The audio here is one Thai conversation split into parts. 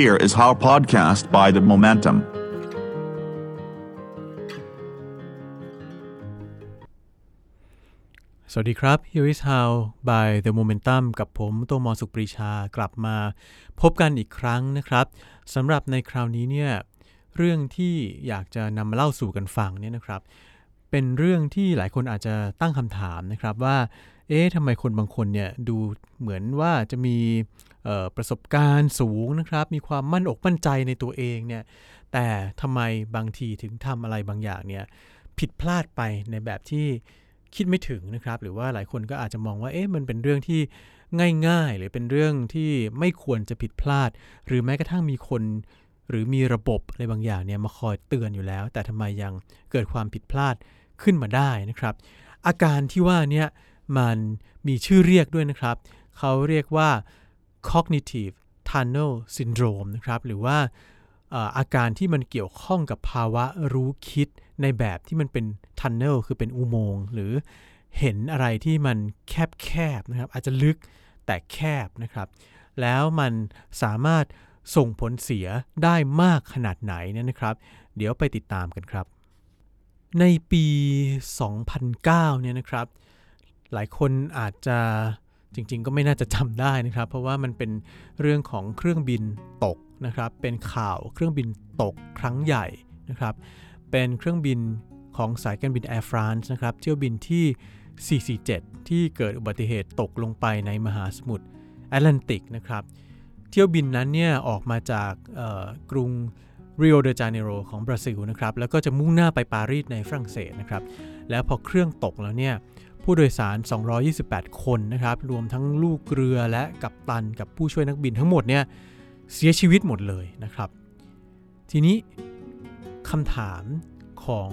Here is our podcast by the Momentum. สวัสดีครับ Here is how by the momentum กับผมโตมอสุปรีชากลับมาพบกันอีกครั้งนะครับสำหรับในคราวนี้เนี่ยเรื่องที่อยากจะนำมาเล่าสู่กันฟังเนี่ยนะครับ เป็นเรื่องที่หลายคนอาจจะตั้งคำถามนะครับว่า เอ๊ะทำไมคนบางคนเนี่ยดูเหมือนว่าจะมีประสบการณ์สูงนะครับ มีความมั่นอกมั่นใจในตัวเองเนี่ย แต่ทำไมบางทีถึงทำอะไรบางอย่างเนี่ยผิดพลาดไปในแบบที่คิดไม่ถึงนะครับ หรือว่าหลายคนก็อาจจะมองว่าเอ๊ะมันเป็นเรื่องที่ง่ายๆ หรือเป็นเรื่องที่ไม่ควรจะผิดพลาด หรือแม้กระทั่งมีคนหรือมีระบบอะไรบางอย่างเนี่ยมาคอยเตือนอยู่แล้ว แต่ทำไมยังเกิดความผิดพลาดขึ้นมาได้นะครับ อาการที่ว่าเนี่ย มันมีชื่อเรียกด้วยนะครับ เขาเรียกว่า cognitive tunnel syndrome นะครับ หรือว่าอาการที่มันเกี่ยวข้องกับภาวะรู้คิดในแบบที่มันเป็น tunnel คือเป็นอุโมงค์หรือเห็นอะไรที่มันแคบๆนะครับ อาจจะลึกแต่แคบนะครับ แล้วมันสามารถส่งผลเสียได้มากขนาดไหนเนี่ยนะครับ เดี๋ยวไปติดตามกันครับ ในปี 2009 เนี่ยนะครับ หลายคนอาจจะจริงๆ ก็ไม่น่าจะจำได้นะครับ เพราะว่ามันเป็นเรื่องของเครื่องบินตกนะครับ เป็นข่าวเครื่องบินตกครั้งใหญ่นะครับ เป็นเครื่องบินของสายการบิน Air France นะครับเที่ยวบินที่ 447 ที่เกิดอุบัติเหตุตกลงไปในมหาสมุทรแอตแลนติกนะครับ เที่ยวบินนั้นเนี่ยออกมาจากกรุงริโอเดจาเนโรของบราซิลนะครับ แล้วก็จะมุ่งหน้าไปปารีสในฝรั่งเศสนะครับ แล้วพอเครื่องตกแล้วเนี่ย ผู้โดยสาร 228 คนนะครับ รวมทั้งลูกเรือและกัปตันกับผู้ช่วยนักบินทั้งหมดเนี่ยเสียชีวิตหมดเลยนะครับ ทีนี้คำถามของ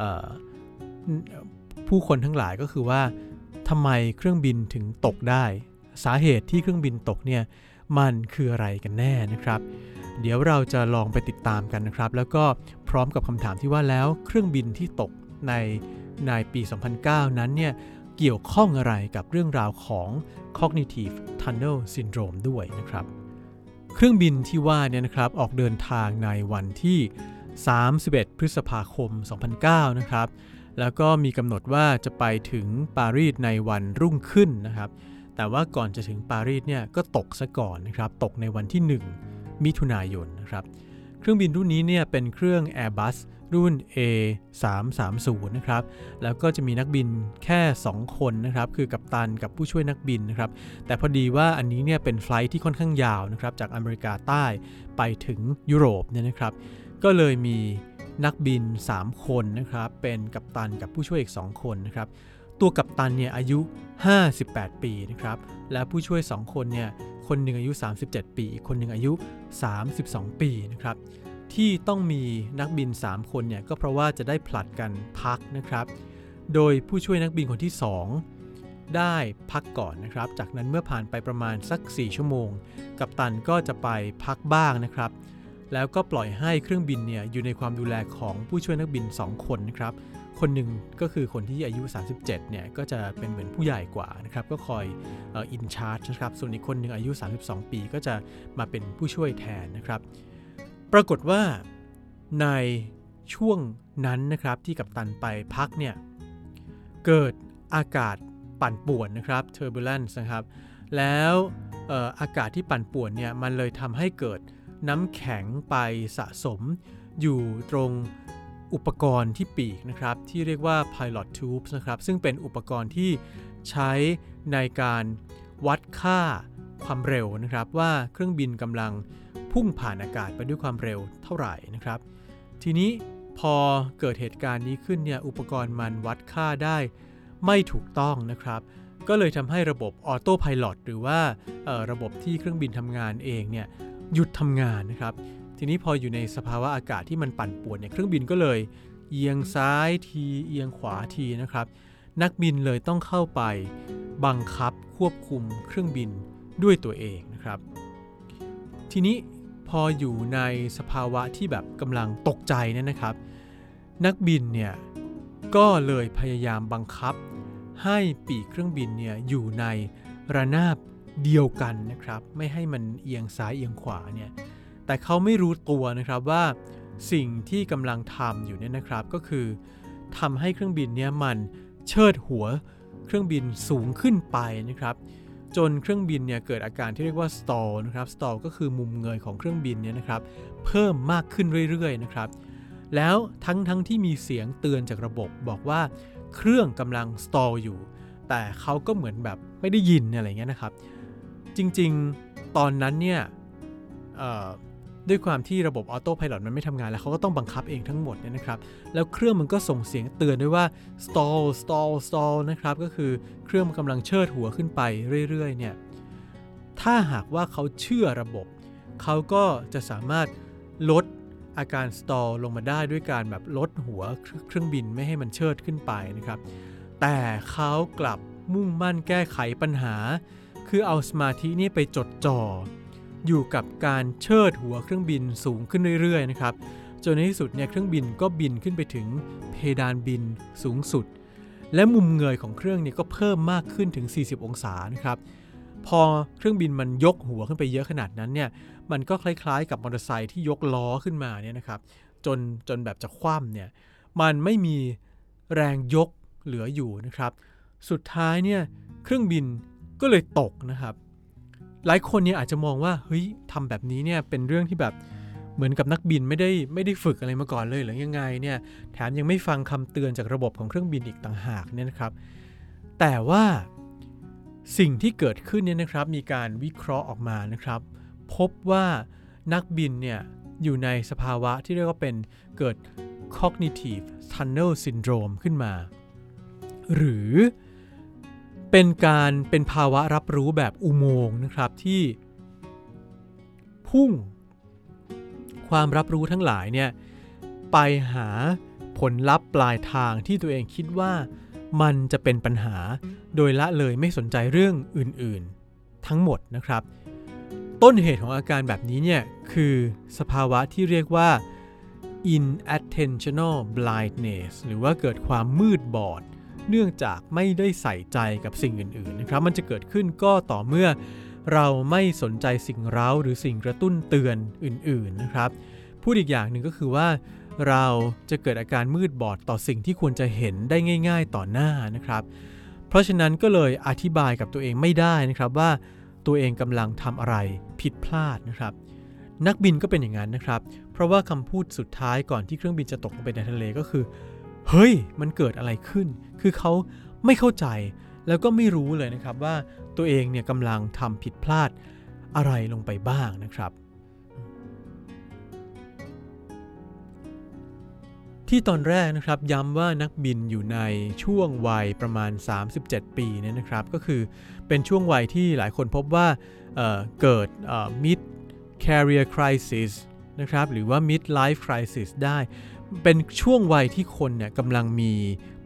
ออผู้คนทั้งหลายก็คือว่าทำไมเครื่องบินถึงตกได้ สาเหตุที่เครื่องบินตกเนี่ยมันคืออะไรกันแน่นะครับ เดี๋ยวเราจะลองไปติดตามกันนะครับ แล้วก็พร้อมกับคำถามที่ว่าแล้วเครื่องบินที่ตกใน ในปี 2009 นั้นเนี่ยเกี่ยวข้องอะไรกับเรื่องราวของ cognitive tunnel syndrome ด้วยนะครับ เครื่องบินที่ว่าเนี่ยนะครับออกเดินทางในวันที่ 31 พฤษภาคม 2009 นะครับ แล้วก็มีกำหนดว่าจะไปถึงปารีสในวันรุ่งขึ้นนะครับ แต่ว่าก่อนจะถึงปารีสเนี่ยก็ตกซะก่อนนะครับ ตกในวันที่ 1 มิถุนายนนะครับ เครื่องบินรุ่นนี้เนี่ยเป็นเครื่อง Airbus รุ่น A330 นะครับ แล้วก็จะมีนักบินแค่ 2 คนนะครับ คือกัปตันกับผู้ช่วยนักบินนะครับ แต่พอดีว่าอันนี้เนี่ยเป็นไฟลท์ที่ค่อนข้างยาวนะครับ จากอเมริกาใต้ไปถึงยุโรปเนี่ยนะครับ ก็เลยมีนักบิน 3 คนนะครับ เป็นกัปตันกับผู้ช่วยอีก 2 คนนะครับ ตัวกัปตันเนี่ยอายุ 58 ปีนะครับ และผู้ช่วย 2 คนเนี่ย คนหนึ่งอายุ 37 ปี อีกคนหนึ่งอายุ 32 ปีนะครับ ที่ต้องมีนักบิน 3 คนเนี่ยก็เพราะว่าจะได้ผลัดกันพักนะครับ โดยผู้ช่วยนักบินคนที่ 2 ได้พักก่อนนะครับ จากนั้นเมื่อผ่านไปประมาณสัก 4 ชั่วโมง กัปตันก็จะไปพักบ้างนะครับ แล้วก็ปล่อยให้เครื่องบินเนี่ยอยู่ในความดูแลของผู้ช่วยนักบิน 2 คนนะครับ คนหนึ่งก็คือคนที่อายุ 37 เนี่ยก็จะเป็นเหมือนผู้ใหญ่กว่านะครับ ก็คอยอินชาร์จนะครับ ส่วนอีกคนหนึ่งอายุ 32 ปี ก็จะมาเป็นผู้ช่วยแทนนะครับ ปรากฏว่าในช่วงนั้นนะครับที่กัปตันไปพักเนี่ย เกิดอากาศปั่นป่วนนะครับ turbulence นะครับ แล้วอออากาศที่ปั่นป่วนเนี่ยมันเลยทำให้เกิดน้ำแข็งไปสะสมอยู่ตรงอุปกรณ์ที่ปีกนะครับ ที่เรียกว่า pilot tubes นะครับ ซึ่งเป็นอุปกรณ์ที่ใช้ในการวัดค่าความเร็วนะครับ ว่าเครื่องบินกำลัง พุ่งผ่านอากาศไปด้วยความเร็วเท่าไหร่นะครับ ทีนี้พอเกิดเหตุการณ์นี้ขึ้นเนี่ยอุปกรณ์มันวัดค่าได้ไม่ถูกต้องนะครับ ก็เลยทำให้ระบบออโต้พ l o t หรือว่าระบบที่เครื่องบินทำงานเองเนี่ยหยุดทำงานนะครับ ทีนี้พออยู่ในสภาวะอากาศที่มันปั่นป่วนเนี่ยเครื่องบินก็เลย เอียงซ้ายทีเอียงขวาทีนะครับ นักบินเลยต้องเข้าไปบังคับควบคุมเครื่องบินด้วยตัวเองนะครับ ทีนี้ พออยู่ในสภาวะที่แบบกำลังตกใจเนี่ยนะครับ นักบินเนี่ยก็เลยพยายามบังคับ ให้ปีกเครื่องบินเนี่ยอยู่ในระนาบเดียวกันนะครับ ไม่ให้มันเอียงซ้ายเอียงขวาเนี่ยแต่เขาไม่รู้ตัวนะครับว่าสิ่งที่กำลังทำอยู่เนี่ยนะครับก็คือทำให้เครื่องบินเนี่ยมันเชิดหัวเครื่องบินสูงขึ้นไปนะครับ จนเครื่องบินเนี่ยเกิดอาการที่เรียกว่า stall นะครับ stall ก็คือมุมเงยของเครื่องบินเนี่ยนะครับ เพิ่มมากขึ้นเรื่อยๆนะครับ แล้วทั้งทั้งที่มีเสียงเตือนจากระบบบอกว่าเครื่องกำลัง stall อยู่ แต่เขาก็เหมือนแบบไม่ได้ยินอะไรเงี้ยนะครับ จริงๆ ตอนนั้นเนี่ย ด้วยความที่ระบบออโต้พายโมันไม่ทำงานแล้วเขาก็ต้องบังคับเองทั้งหมดเนี่ยนะครับ แล้วเครื่องมันก็ส่งเสียงเตือนด้วยว่า stall stall stall นะครับ ก็คือเครื่องมันกำลังเชิดหัวขึ้นไปเรื่อยๆเนี่ย ถ้าหากว่าเขาเชื่อระบบ เขาก็จะสามารถลดอาการ stall ลงมาได้ด้วยการแบบลดหัวเครื่องบินไม่ให้มันเชิดขึ้นไปนะครับ แต่เขากลับมุ่งมั่นแก้ไขปัญหา คือเอาสมาธินี่ไปจดจ่อ อยู่กับการเชิดหัวเครื่องบินสูงขึ้นเรื่อยๆนะครับจนในที่สุดเนี่ยเครื่องบินก็บินขึ้นไปถึงเพดานบินสูงสุด และมุมเงยของเครื่องเนี่ยก็เพิ่มมากขึ้นถึง 40 องศานะครับพอเครื่องบินมันยกหัวขึ้นไปเยอะขนาดนั้นเนี่ยมันก็คล้ายๆ กับมอเตอร์ไซค์ที่ยกล้อขึ้นมาเนี่ยนะครับจนจนแบบจะคว่ำเนี่ยมันไม่มีแรงยกเหลืออยู่นะครับ สุดท้ายเนี่ยเครื่องบินก็เลยตกนะครับ หลายคนเนี่ยอาจจะมองว่าเฮ้ยทำแบบนี้เนี่ยเป็นเรื่องที่แบบเหมือนกับนักบินไม่ได้ไม่ได้ฝึกอะไรมาก่อนเลยหรือยังไงเนี่ยแถมยังไม่ฟังคำเตือนจากระบบของเครื่องบินอีกต่างหากเนี่ยนะครับ แต่ว่าสิ่งที่เกิดขึ้นเนี่ยนะครับมีการวิเคราะห์ออกมานะครับ พบว่านักบินเนี่ยอยู่ในสภาวะที่เรียกว่าเป็นเกิด cognitive tunnel syndrome ขึ้นมา หรือ เป็นการเป็นภาวะรับรู้แบบอุโมงค์นะครับที่ พุ่ง ความรับรู้ทั้งหลายเนี่ยไปหาผลลัพธ์ปลายทางที่ตัวเองคิดว่ามันจะเป็นปัญหาโดยละเลยไม่สนใจเรื่องอื่นๆ ทั้งหมดนะครับ ต้นเหตุของอาการแบบนี้เนี่ยคือสภาวะที่เรียกว่า inattentional blindness หรือว่าเกิดความมืดบอด เนื่องจากไม่ได้ใส่ใจกับสิ่งอื่นๆนะครับ มันจะเกิดขึ้นก็ต่อเมื่อเราไม่สนใจสิ่งเร้าหรือสิ่งกระตุ้นเตือนอื่นๆนะครับ พูดอีกอย่างหนึ่งก็คือว่า เราจะเกิดอาการมืดบอดต่อสิ่งที่ควรจะเห็นได้ง่าย ๆ ต่อหน้านะครับ เพราะฉะนั้นก็เลยอธิบายกับตัวเองไม่ได้นะครับว่าตัวเองกำลังทำอะไรผิดพลาดนะครับ นักบินก็เป็นอย่างนั้นนะครับ เพราะว่าคำพูดสุดท้ายก่อนที่เครื่องบินจะตกลงไปในทะเลก็คือ เฮ้ย มันเกิดอะไรขึ้น คือเขาไม่เข้าใจ แล้วก็ไม่รู้เลยนะครับว่าตัวเองเนี่ยกำลังทำผิดพลาดอะไรลงไปบ้างนะครับ ที่ตอนแรกนะครับย้ำว่านักบินอยู่ในช่วงวัยประมาณ 37 ปีเนี่ยนะครับ ก็คือเป็นช่วงวัยที่หลายคนพบว่าเเกิด mid career crisis นะครับ หรือว่า mid life crisis ได้ เป็นช่วงวัยที่คนเนี่ยกำลังมี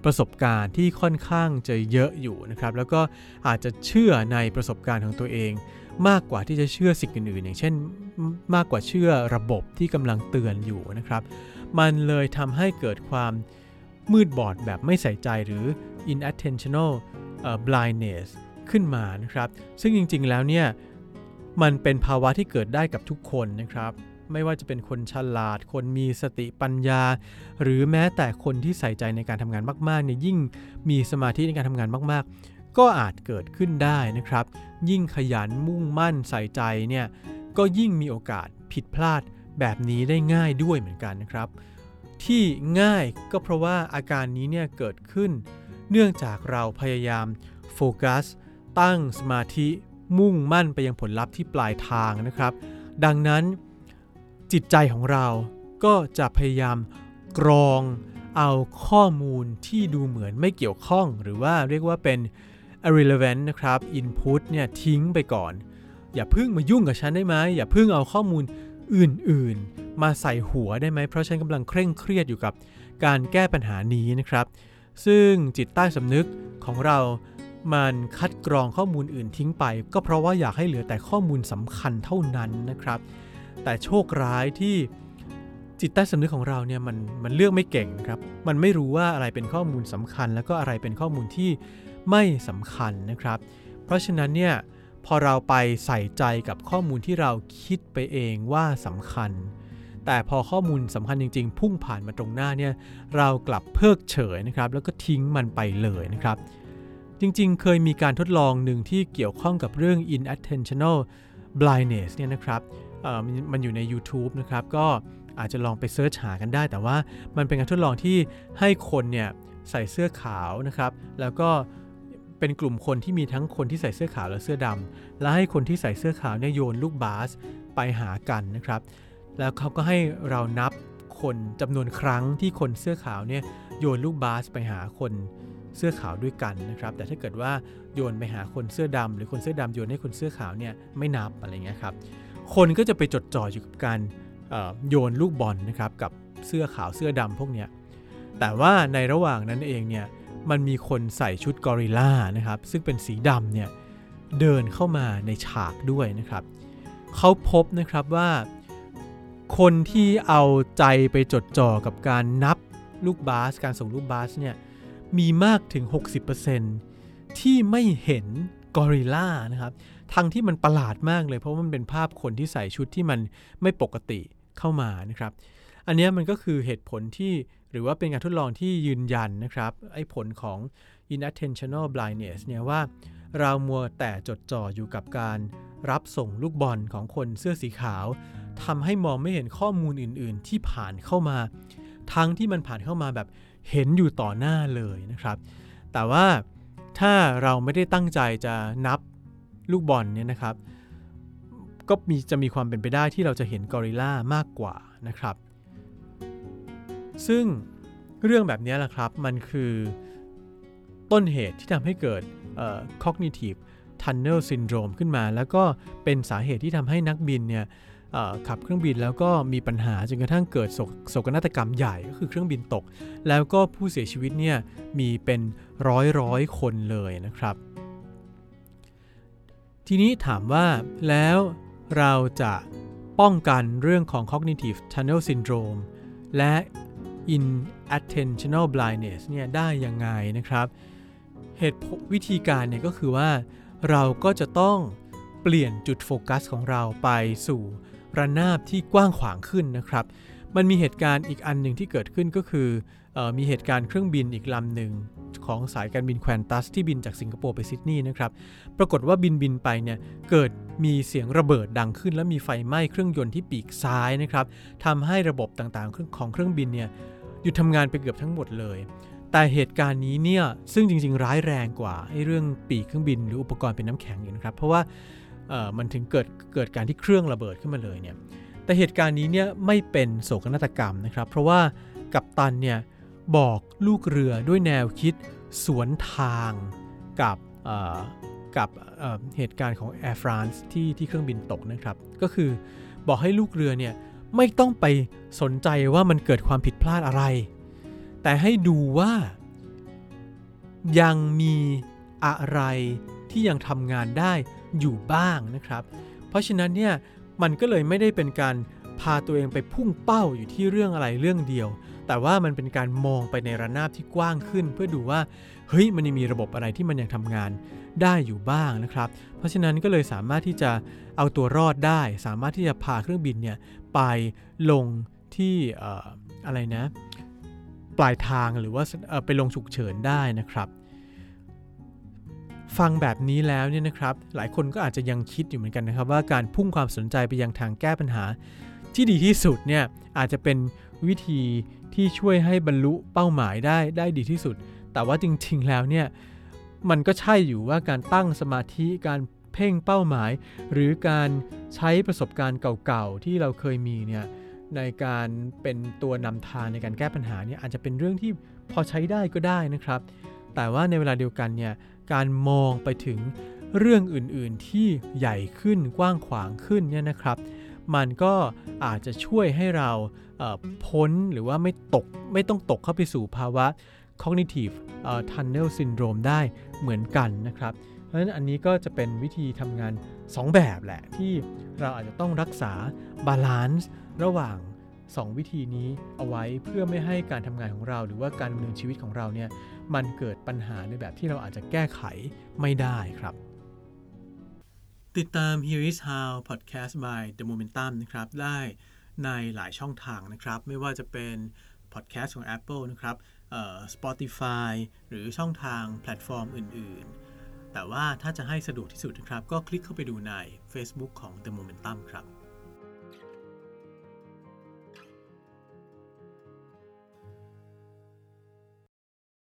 ประสบการณ์ที่ค่อนข้างจะเยอะอยู่นะครับ แล้วก็อาจจะเชื่อในประสบการณ์ของตัวเอง มากกว่าที่จะเชื่อสิ่งอื่นๆอย่างเช่น มากกว่าเชื่อระบบที่กำลังเตือนอยู่นะครับ มันเลยทำให้เกิดความมืดบอดแบบไม่ใส่ใจหรือ inattentional blindness ขึ้นมานะครับ ซึ่งจริงๆแล้วเนี่ยมันเป็นภาวะที่เกิดได้กับทุกคนนะครับ ไม่ว่าจะเป็นคนฉลาด คนมีสติปัญญา หรือแม้แต่คนที่ใส่ใจในการทำงานมากๆเนี่ยยิ่งมีสมาธิในการทำงานมาก ๆ ก็อาจเกิดขึ้นได้นะครับ ยิ่งขยันมุ่งมั่นใส่ใจเนี่ยก็ยิ่งมีโอกาสผิดพลาดแบบนี้ได้ง่ายด้วยเหมือนกันนะครับ ที่ง่ายก็เพราะว่าอาการนี้เนี่ยเกิดขึ้น เนื่องจากเราพยายามโฟกัส ตั้งสมาธิมุ่งมั่นไปยังผลลัพธ์ที่ปลายทางนะครับ ดังนั้น จิตใจของเราก็จะพยายามกรองเอาข้อมูลที่ดูเหมือนไม่เกี่ยวข้อง หรือว่าเรียกว่าเป็น irrelevant นะครับ input เนี่ยทิ้งไปก่อน อย่าพึ่งมายุ่งกับฉันได้ไหมอย่าพึ่งเอาข้อมูลอื่นๆ มาใส่หัวได้ไหมเพราะฉันกำลังเคร่งเครียดอยู่กับการแก้ปัญหานี้นะครับ ซึ่งจิตใต้สำนึกของเรามันคัดกรองข้อมูลอื่นทิ้งไป ก็เพราะว่าอยากให้เหลือแต่ข้อมูลสำคัญเท่านั้นนะครับ แต่โชคร้ายที่จิตใต้สำนึกของเราเนี่ยมันมันเลือกไม่เก่งครับ มันไม่รู้ว่าอะไรเป็นข้อมูลสำคัญ แล้วก็อะไรเป็นข้อมูลที่ไม่สำคัญนะครับ เพราะฉะนั้นเนี่ยพอเราไปใส่ใจกับข้อมูลที่เราคิดไปเองว่าสำคัญ แต่พอข้อมูลสำคัญจริง ๆ พุ่งผ่านมาตรงหน้าเนี่ยเรากลับเพิกเฉยนะครับ แล้วก็ทิ้งมันไปเลยนะครับ จริงๆ เคยมีการทดลองหนึ่งที่เกี่ยวข้องกับเรื่อง inattentional blindness เนี่ยนะครับ มันอยู่ใน YouTube นะครับ ก็อาจจะลองไปเซิร์ชหากันได้ แต่ว่ามันเป็นการทดลองที่ให้คนเนี่ยใส่เสื้อขาวนะครับ แล้วก็เป็นกลุ่มคนที่มีทั้งคนที่ใส่เสื้อขาวและเสื้อดำและให้คนที่ใส่เสื้อขาวเนี่ยโยนลูกบาสไปหากันนะครับ แล้วเขาก็ให้เรานับคนจำนวนครั้งที่คนเสื้อขาวเนี่ยโยนลูกบาสไปหาคนเสื้อขาวด้วยกันนะครับ แต่ถ้าเกิดว่าโยนไปหาคนเสื้อดำหรือคนเสื้อดำโยนให้คนเสื้อขาวเนี่ยไม่นับอะไรเงี้ยครับ คนก็จะไปจดจ่ออยู่กับการโยนลูกบอลนะครับกับเสื้อขาวเสื้อดำพวกเนี้ยแต่ว่าในระหว่างนั้นเองเนี่ยมันมีคนใส่ชุดกอริลลานะครับซึ่งเป็นสีดำเนี่ยเดินเข้ามาในฉากด้วยนะครับเขาพบนะครับว่าคนที่เอาใจไปจดจ่อกับการนับลูกบาส การส่งลูกบาสเนี่ยมีมากถึง 60%ที่ไม่เห็นกอริลลานะครับ ทั้งที่มันประหลาดมากเลย เพราะมันเป็นภาพคนที่ใส่ชุดที่มันไม่ปกติเข้ามานะครับ อันนี้มันก็คือเหตุผลที่หรือว่าเป็นการทดลองที่ยืนยันนะครับไอ้ผลของ inattentional blindness เนี่ยว่าเรามัวแต่จดจ่ออยู่กับการรับส่งลูกบอลของคนเสื้อสีขาวทำให้มองไม่เห็นข้อมูลอื่น ๆ ที่ผ่านเข้ามา ทั้งที่มันผ่านเข้ามาแบบเห็นอยู่ต่อหน้าเลยนะครับ แต่ว่าถ้าเราไม่ได้ตั้งใจจะนับ ลูกบอลเนี่ยนะครับ ก็มีจะมีความเป็นไปได้ที่เราจะเห็นกอริลลามากกว่านะครับ ซึ่งเรื่องแบบนี้แหละครับมันคือต้นเหตุที่ทำให้เกิด cognitive tunnel syndrome ขึ้นมา แล้วก็เป็นสาเหตุที่ทำให้นักบินเนี่ยขับเครื่องบินแล้วก็มีปัญหาจนกระทั่งเกิดโศกนาฏกรรมใหญ่ก็คือเครื่องบินตก แล้วก็ผู้เสียชีวิตเนี่ยมีเป็นร้อยร้อยคนเลยนะครับ ทีนี้ถามว่าแล้วเราจะป้องกันเรื่องของ cognitive tunnel syndrome และ inattentional blindness เนี่ยได้ยังไงนะครับ เหตุวิธีการเนี่ยก็คือว่าเราก็จะต้องเปลี่ยนจุดโฟกัสของเราไปสู่ระนาบที่กว้างขวางขึ้นนะครับ มันมีเหตุการณ์อีกอันหนึ่งที่เกิดขึ้นก็คืออ มีเหตุการณ์เครื่องบินอีกลำหนึ่งของสายการบินแควนตัสที่บินจากสิงคโปร์ไปซิดนีย์นะครับ ปรากฏว่าบินบินไปเนี่ยเกิดมีเสียงระเบิดดังขึ้น และมีไฟไหม้เครื่องยนต์ที่ปีกซ้ายนะครับทำให้ระบบต่างๆของเครื่องบินเนี่ยหยุดทำงานไปเกือบทั้งหมดเลย แต่เหตุการณ์นี้เนี่ยซึ่งจริง ๆ ร้ายแรงกว่าไอ้เรื่องปีกเครื่องบินหรืออุปกรณ์เป็นน้ำแข็งอยู่นะครับ เพราะว่ามันถึงเกิดเกิดการที่เครื่องระเบิดขึ้นมาเลยเนี่ยแต่เหตุการณ์นี้เนี่ยไม่เป็นโศกนาฏกรรมนะครับ เพราะว่ากัปตันเนี่ย บอกลูกเรือด้วยแนวคิดสวนทางกับกับเหตุการณ์ของ Air France ที่ที่เครื่องบินตกนะครับ ก็คือบอกให้ลูกเรือเนี่ยไม่ต้องไปสนใจว่ามันเกิดความผิดพลาดอะไร แต่ให้ดูว่ายังมีอะไรที่ยังทำงานได้อยู่บ้างนะครับ เพราะฉะนั้นเนี่ยมันก็เลยไม่ได้เป็นการพาตัวเองไปพุ่งเป้าอยู่ที่เรื่องอะไรเรื่องเดียว แต่ว่ามันเป็นการมองไปในระนาบที่กว้างขึ้น เพื่อดูว่าเฮ้ยมันยังมีระบบอะไรที่มันยังทำงานได้อยู่บ้างนะครับ เพราะฉะนั้นก็เลยสามารถที่จะเอาตัวรอดได้ สามารถที่จะพาเครื่องบินเนี่ยไปลงที่อะไรนะ ปลายทางหรือว่าไปลงฉุกเฉินได้นะครับ ฟังแบบนี้แล้วเนี่ยนะครับ หลายคนก็อาจจะยังคิดอยู่เหมือนกันนะครับ ว่าการพุ่งความสนใจไปยังทางแก้ปัญหาที่ดีที่สุดเนี่ยอาจจะเป็นวิธี ที่ช่วยให้บรรลุเป้าหมายได้ได้ดีที่สุด แต่ว่าจริงๆแล้วเนี่ยมันก็ใช่อยู่ว่าการตั้งสมาธิการเพ่งเป้าหมาย หรือการใช้ประสบการณ์เก่าๆที่เราเคยมีเนี่ยในการเป็นตัวนำทางในการแก้ปัญหาเนี่ยอาจจะเป็นเรื่องที่พอใช้ได้ก็ได้นะครับ แต่ว่าในเวลาเดียวกันเนี่ยการมองไปถึงเรื่องอื่นๆที่ใหญ่ขึ้นกว้างขวางขึ้นเนี่ยนะครับ มันก็อาจจะช่วยให้เราพ้นหรือว่าไม่ตกไม่ต้องตกเข้าไปสู่ภาวะ cognitive tunnel syndrome ได้เหมือนกันนะครับ เพราะฉะนั้นอันนี้ก็จะเป็นวิธีทำงาน 2 แบบแหละ ที่เราอาจจะต้องรักษา balance ระหว่าง 2 วิธีนี้เอาไว้เพื่อไม่ให้การทำงานของเรา หรือว่าการดำเนินชีวิตของเราเนี่ยมันเกิดปัญหาในแบบที่เราอาจจะแก้ไขไม่ได้ครับ ติดตาม Here is How Podcast by The Momentum นะครับ ได้ในหลายช่องทางนะครับ ไม่ว่าจะเป็น Podcast ของ Apple นะครับ Spotify หรือช่องทางแพลตฟอร์มอื่น ๆ แต่ว่าถ้าจะให้สะดวกที่สุดนะครับ ก็คลิกเข้าไปดูใน Facebook ของ The Momentum ครับ